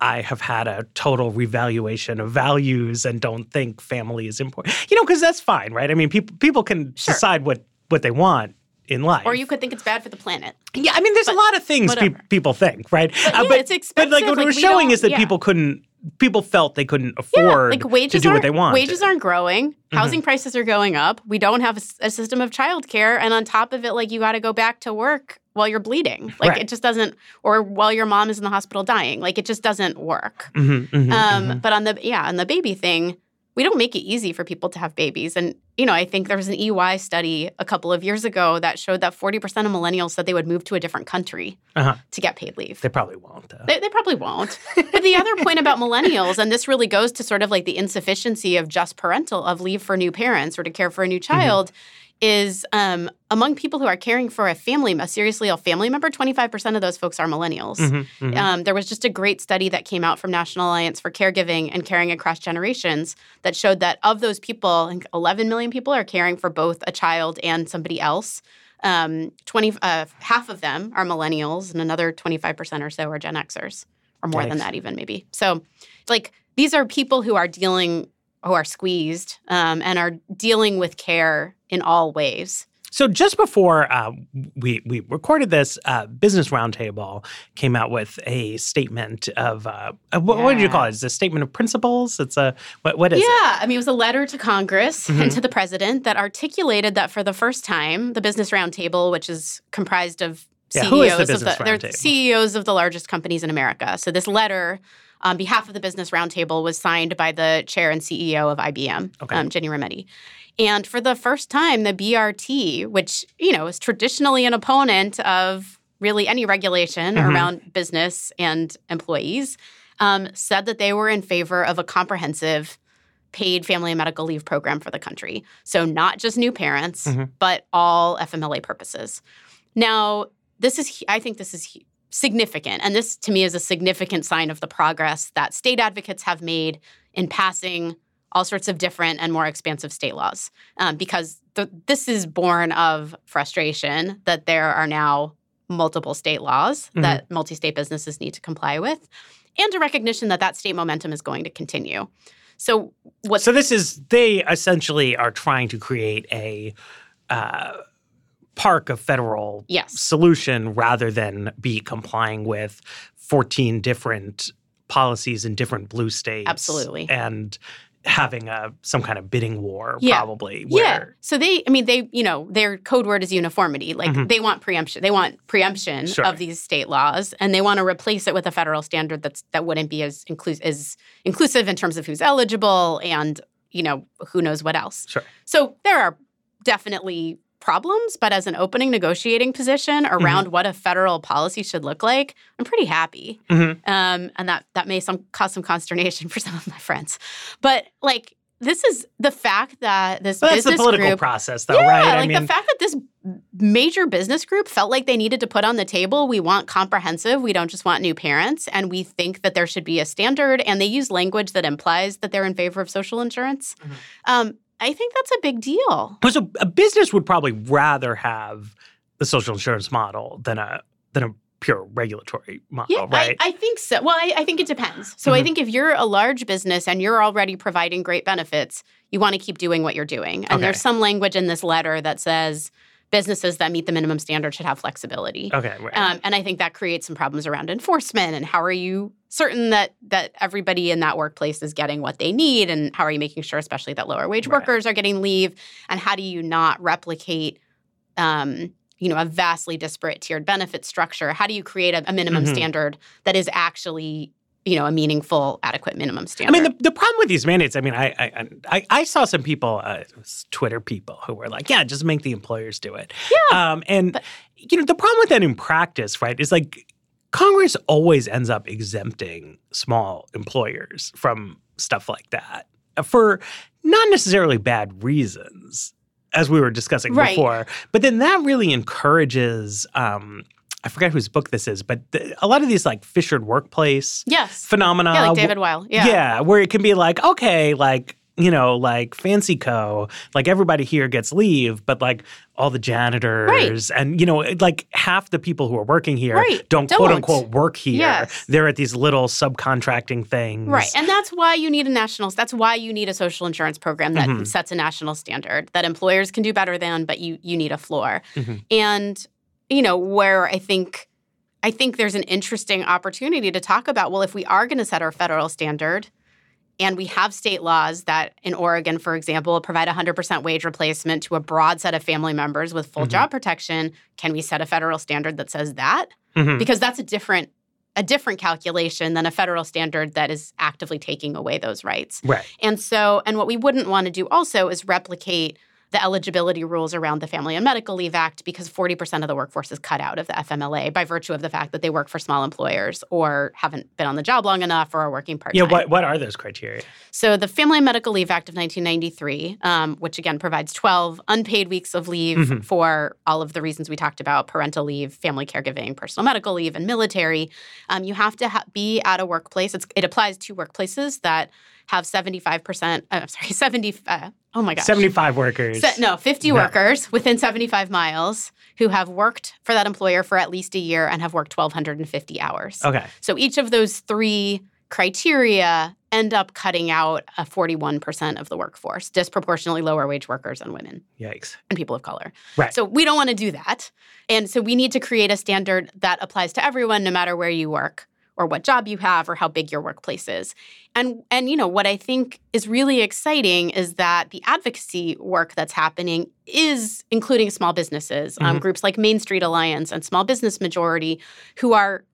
I have had a total revaluation of values and don't think family is important. You know, because that's fine, right? I mean, people people can sure. decide what what they want in life. Or you could think it's bad for the planet. Yeah, I mean, there's but a lot of things pe- people think, right? But, uh, but, it's expensive. But like what like, it was showing is that yeah. people couldn't people felt they couldn't afford yeah, like wages to do what they want. Wages aren't growing. Mm-hmm. Housing prices are going up. We don't have a, a system of childcare, and on top of it, like you got to go back to work while you're bleeding. Like right. it just doesn't, or while your mom is in the hospital dying. Like it just doesn't work. Mm-hmm, mm-hmm, um, mm-hmm. But on the yeah, on the baby thing, we don't make it easy for people to have babies. And, you know, I think there was an EY study a couple of years ago that showed that 40% of millennials said they would move to a different country uh-huh. to get paid leave. They probably won't, though. They, they probably won't. but the other point about millennials, and this really goes to sort of like the insufficiency of just parental, of leave for new parents or to care for a new mm-hmm. Is um, among people who are caring for a family, a seriously ill family member, 25% of those folks are millennials. Mm-hmm, mm-hmm. Um, there was just a great study that came out from National Alliance for Caregiving and Caring Across Generations that showed that of those people, 11 million people are caring for both a child and somebody else. Um, 20, uh, half of them are millennials, and another 25% or so are Gen Xers, or more than that, even maybe. So, like, these are people who are dealing who are squeezed um, and are dealing with care in all ways. So just before uh, we we recorded this, uh, Business Roundtable came out with a statement of uh, what, yeah. what, did you call it? It's a statement of principles. It's a what? What is yeah, it? Yeah, I mean, it was a letter to Congress mm-hmm. and to the president that articulated that for the first time, the Business Roundtable, which is comprised of yeah, CEOs the of the CEOs of the largest companies in America. So this letter on behalf of the Business Roundtable was signed by the chair and CEO of IBM, okay. um, Ginni Rometty. And for the first time, the BRT, which you know is traditionally an opponent of really any regulation mm-hmm. around business and employees, um, said that they were in favor of a comprehensive paid family and medical leave program for the country. So not just new parents, mm-hmm. but all FMLA purposes. Now, this is I think this is significant. And this to me is a significant sign of the progress that state advocates have made in passing all sorts of different and more expansive state laws. Um, because the, this is born of frustration that there are now multiple state laws mm-hmm. that multi state businesses need to comply with, and a recognition that that state momentum is going to continue. So, what? So this is they essentially are trying to create a uh, park a federal yes. solution rather than be complying with 14 different policies in different blue states. Absolutely. And having a some kind of bidding war yeah. probably where, yeah so they i mean they you know their code word is uniformity like mm-hmm. they want preemption they want preemption sure. of these state laws and they want to replace it with a federal standard that's that wouldn't be as inclusive as inclusive in terms of who's eligible and you know who knows what else sure so there are definitely problems, but as an opening negotiating position around mm-hmm. what a federal policy should look like, I'm pretty happy. Mm-hmm. Um, and that that may some cause some consternation for some of my friends, but like this is the fact that this Well, that's the political group, process, though, yeah, right? like the fact that this major business group felt like they needed to put on the table, we want comprehensive, we don't just want new parents, and we think that there should be a standard, and they use language that implies that they're in favor of social insurance. Mhm. Um, I think that's a big deal. Well, So a business would probably rather have the social insurance model than a than a pure regulatory model, Yeah, right? I, I think so. Well, I, I think it depends. So I Mhm. think if you're a large business and you're already providing great benefits, you want to keep doing what you're doing. And Okay. there's some language in this letter that says businesses that meet the minimum standard should have flexibility. okay. Um, and I think that creates some problems around enforcement and how are you certain that that everybody in that workplace is getting what they need and how are you making sure especially that lower wage Right. workers are getting leave and how do you not replicate um, you know a vastly disparate tiered benefit structure how do you create a, a minimum Mhm. standard that is actually you know a meaningful adequate minimum standard. I mean, the, the problem with these mandates, I mean, I I, I, I saw some people, uh, Twitter people, who were like, yeah, just make the employers do it. Yeah, Um, and, but- you know, the problem with that in practice, right, is like Congress always ends up exempting small employers from stuff like that for not necessarily bad reasons, as we were discussing Right. before. But then that really encourages, um, I forget whose book this is, but the, a lot of these like fissured workplace yes phenomena. yeah like david weil yeah Yeah, where it can be like, okay, like, you know, like Fancy Co, like everybody here gets leave, but like all the janitors and, you know, like half the people who are working here Right, don't, don't. quote unquote work here. Yes. They're at these little subcontracting things. Right. And that's why you need a national that's why you need a social insurance program that Mhm. sets a national standard that employers can do better than, but you you need a floor. Mhm. And you know, where I think I think there's an interesting opportunity to talk about well if we are going to set our federal standard and we have state laws that in Oregon for example provide 100% wage replacement to a broad set of family members with full Mhm. job protection, can we set a federal standard that says that? Mhm. because that's a different a different calculation than a federal standard that is actively taking away those rights. Right. And so and what we wouldn't want to do also is replicate the eligibility rules around the Family and Medical Leave Act because 40% of the workforce is cut out of the FMLA by virtue of the fact that they work for small employers or haven't been on the job long enough or are working part-time. Yeah. What, what are those criteria? So the Family and Medical Leave Act of 1993, um, which again provides 12 unpaid weeks of leave Mhm. for all of the reasons we talked about: parental leave, family caregiving, personal medical leave, and military. Um, you have to ha- be at a workplace. It's, it applies to workplaces that have 75 percent. Uh, I'm sorry, 70. Uh, oh my gosh. 75 workers. Se- no, 50 No. workers within 75 miles who have worked for that employer for at least a year and have worked 1,250 hours. Okay. So each of those three criteria end up cutting out a 41% of the workforce, disproportionately lower wage workers and women Yikes. and people of color. Right. So we don't want to do that. And so we need to create a standard that applies to everyone no matter where you work or what job you have or how big your workplace is. And and you know what I think is really exciting is that the advocacy work that's happening is including small businesses, um, Mhm. groups like Main Street Alliance and Small Business Majority who are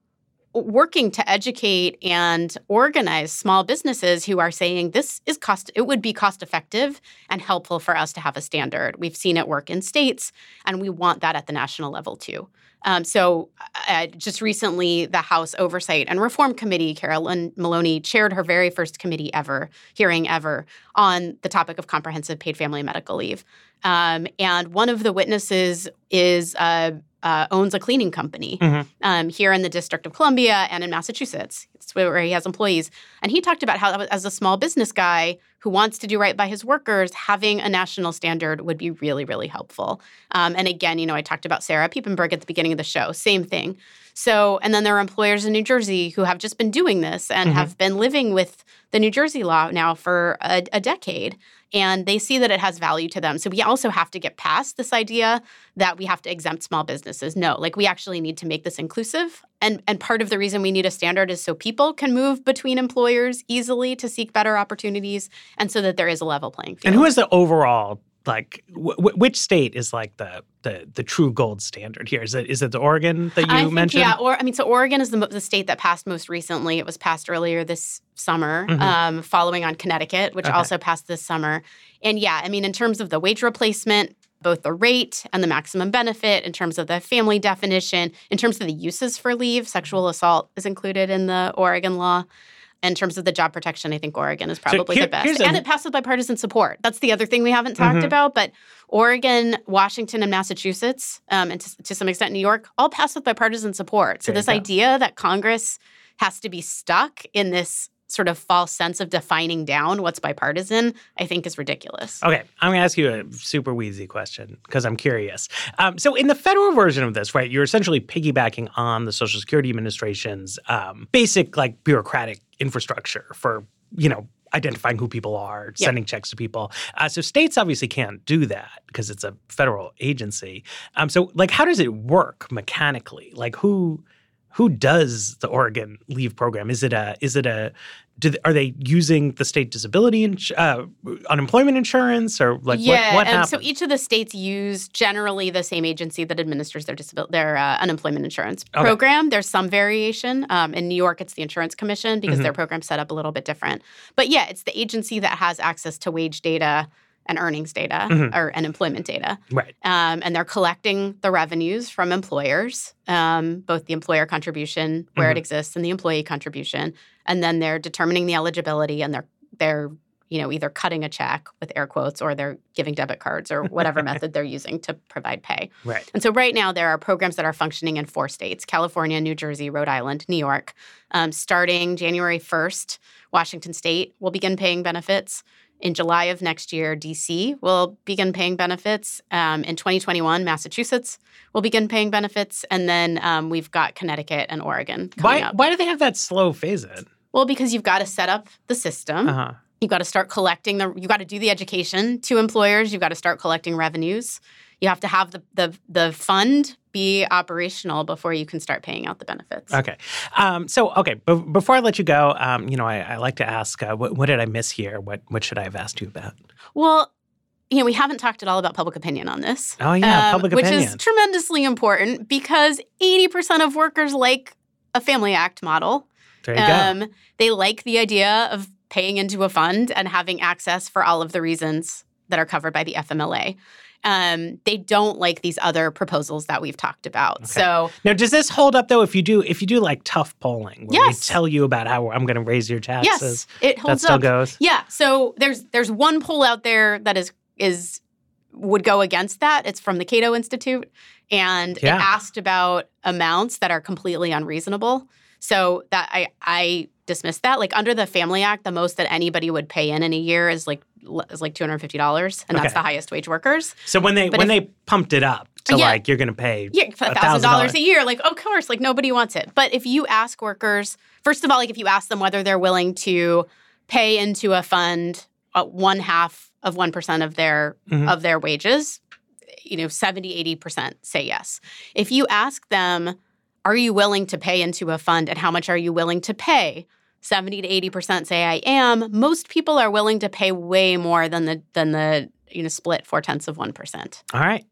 working to educate and organize small businesses who are saying this is cost it would be cost effective and helpful for us to have a standard we've seen it work in states and we want that at the national level too um, so uh, just recently the house oversight and reform committee carolyn maloney chaired her very first committee ever hearing ever on the topic of comprehensive paid family medical leave. Um, and one of the witnesses is uh, uh, owns a cleaning company Mhm. um, here in the District of Columbia and in Massachusetts. It's where he has employees. And he talked about how, as a small business guy who wants to do right by his workers, having a national standard would be really, really helpful. Um, and again, you know, I talked about Sarah Piepenberg at the beginning of the show, same thing. So, and then there are employers in New Jersey who have just been doing this and Mhm. have been living with the New Jersey law now for a, a decade. And they see that it has value to them. So we also have to get past this idea that we have to exempt small businesses. No, like we actually need to make this inclusive. And and part of the reason we need a standard is so people can move between employers easily to seek better opportunities and so that there is a level playing field. And who is the overall like wh- which state is like the the the true gold standard here? Is it is it the Oregon that you I think, mentioned? Yeah, or I mean, so Oregon is the, the state that passed most recently. It was passed earlier this summer, Mhm. um, following on Connecticut, which Okay. also passed this summer. And yeah, I mean, in terms of the wage replacement, both the rate and the maximum benefit, in terms of the family definition, in terms of the uses for leave, sexual assault is included in the Oregon law. In terms of the job protection, I think Oregon is probably here- the best. a- and it passed with bipartisan support. That's the other thing we haven't talked Mhm. about. But Oregon, Washington, and Massachusetts, um, and to, to some extent New York, all passed with bipartisan support. So this idea that Congress has to be stuck in this sort of false sense of defining down what's bipartisan, I think is ridiculous. Okay, I'm going to ask you a super weedsy question because I'm curious. Um, so, in the federal version of this, right, you're essentially piggybacking on the Social Security Administration's um, basic, like, bureaucratic infrastructure for, you know, identifying who people are, sending checks to people. Uh, so, states obviously can't do that because it's a federal agency. Um, so, like, how does it work mechanically? Like, who who does the Oregon Leave program? Is it a is it a they, are they using the state disability ins- uh, unemployment insurance or like yeah, what, what and so each of the states use generally the same agency that administers their disabil- their uh, unemployment insurance Okay. program. There's some variation. Um, in New York, it's the Insurance Commission because Mhm. their program's set up a little bit different. But yeah, it's the agency that has access to wage data and earnings data Mhm. or and employment data. right. Um, and they're collecting the revenues from employers, um, both the employer contribution where Mhm. it exists and the employee contribution, and then they're determining the eligibility and they're they're you know either cutting a check with air quotes or they're giving debit cards or whatever method they're using to provide pay. Right. And so right now there are programs that are functioning in four states: California, New Jersey, Rhode Island, New York. Um, starting January first, Washington State will begin paying benefits. In July of next year, DC will begin paying benefits. Um, in 2021, Massachusetts will begin paying benefits, and then um, we've got Connecticut and Oregon Why up. why do they have that slow phase in? Well, because you've got to set up the system. Uh-huh. You've got to start collecting the. You've got to do the education to employers. You've got to start collecting revenues. You have to have the the the fund be operational before you can start paying out the benefits. Okay. Um, so, okay, b- before I let you go, um, you know, I, I like to ask, uh, what, what did I miss here? What what should I have asked you about? Well, you know, we haven't talked at all about public opinion on this. Oh, yeah, um, public opinion, which is tremendously important because 80% of workers like a Family Act model. there you go. Um, they like the idea of paying into a fund and having access for all of the reasons that are covered by the FMLA. Um, they don't like these other proposals that we've talked about. Okay. So Now, does this hold up though? If you do, if you do like tough polling, where Yes. we tell you about how I'm going to raise your taxes, yes, it that holds still up. goes. Yeah. So there's there's one poll out there that is is would go against that. It's from the Cato Institute, and Yeah. it asked about amounts that are completely unreasonable. So that I I dismiss that. Like under the Family Act, the most that anybody would pay in in a year is like is like two hundred fifty dollars, and that's the highest wage workers. So when they But when if- they pumped it up to Yeah. like you're going to pay Yeah, a thousand dollars a year. Like, of course, like nobody wants it. But if you ask workers, first of all, like if you ask them whether they're willing to pay into a fund uh, one half of one percent of their Mhm. of their wages, you know, 70, 80 percent say yes. If you ask them, are you willing to pay into a fund and how much are you willing to pay? 70 to 80 percent say I am. Most people are willing to pay way more than the than the you know split four tenths of one percent. All right,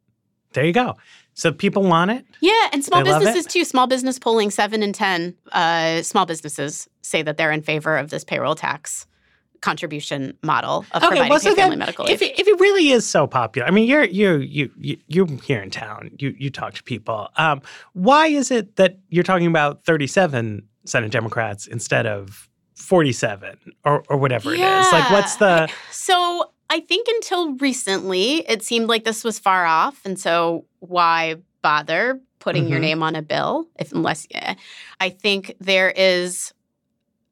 there you go. So people want it. Yeah, and small They businesses too. Small business polling, seven in ten uh, small businesses say that they're in favor of this payroll tax contribution model of providing well, so family medical if it, if it really is so popular, I mean, you're you you you you're here in town. You you talk to people. Um, why is it that you're talking about 37 Senate Democrats instead of 47 or or whatever it is? Like, what's the So I think until recently, it seemed like this was far off, and so why bother putting your Mhm. name on a bill if unless yeah. I think there is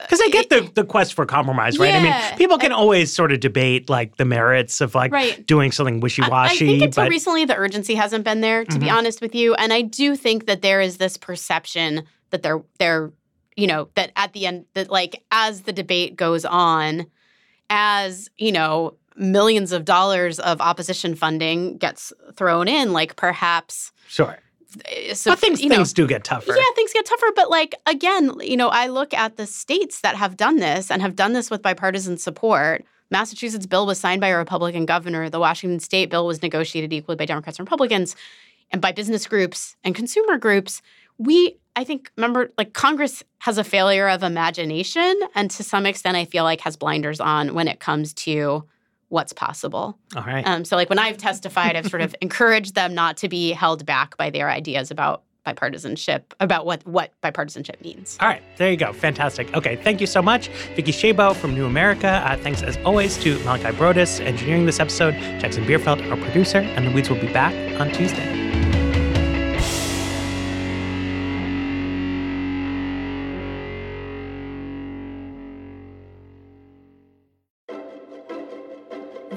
Because I get the, the quest for compromise, right? I mean, people can always sort of debate like the merits of like Right. doing something wishy I- I washy, think until but recently the urgency hasn't been there, to be Mhm. honest with you. And I do think that there is this perception that they're they're, you know, that at the end that like as the debate goes on, as, you know, millions of dollars of opposition funding gets thrown in, like perhaps sure. eh, so, but things you know, things do get tougher. yeah, things get tougher. But like again, you know, I look at the states that have done this and have done this with bipartisan support. Massachusetts bill was signed by a Republican governor. The Washington State bill was negotiated equally by Democrats and Republicans, and by business groups and consumer groups. We, I think, remember, like Congress has a failure of imagination, and to some extent, I feel like has blinders on when it comes to what's possible. All right. Um, so, like when I've testified, I've sort of encouraged them not to be held back by their ideas about bipartisanship about what what bipartisanship means. All right, there you go. Fantastic. Okay, thank you so much, Vicki Shabo from New America. Uh, thanks as always to Malachi Brodus engineering this episode, Jackson Bierfeld, our producer, and the Weeds will be back on Tuesday.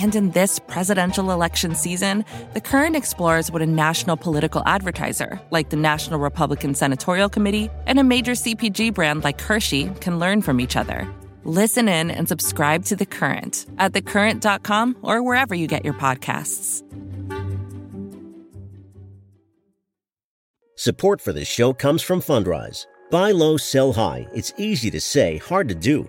And in this presidential election season, The Current explores what a national political advertiser, like the National Republican Senatorial Committee, and a major CPG brand like Hershey can learn from each other. Listen in and subscribe to The Current at thecurrent.com or wherever you get your podcasts. Support for this show comes from Fundrise. Buy low, sell high. It's easy to say, hard to do.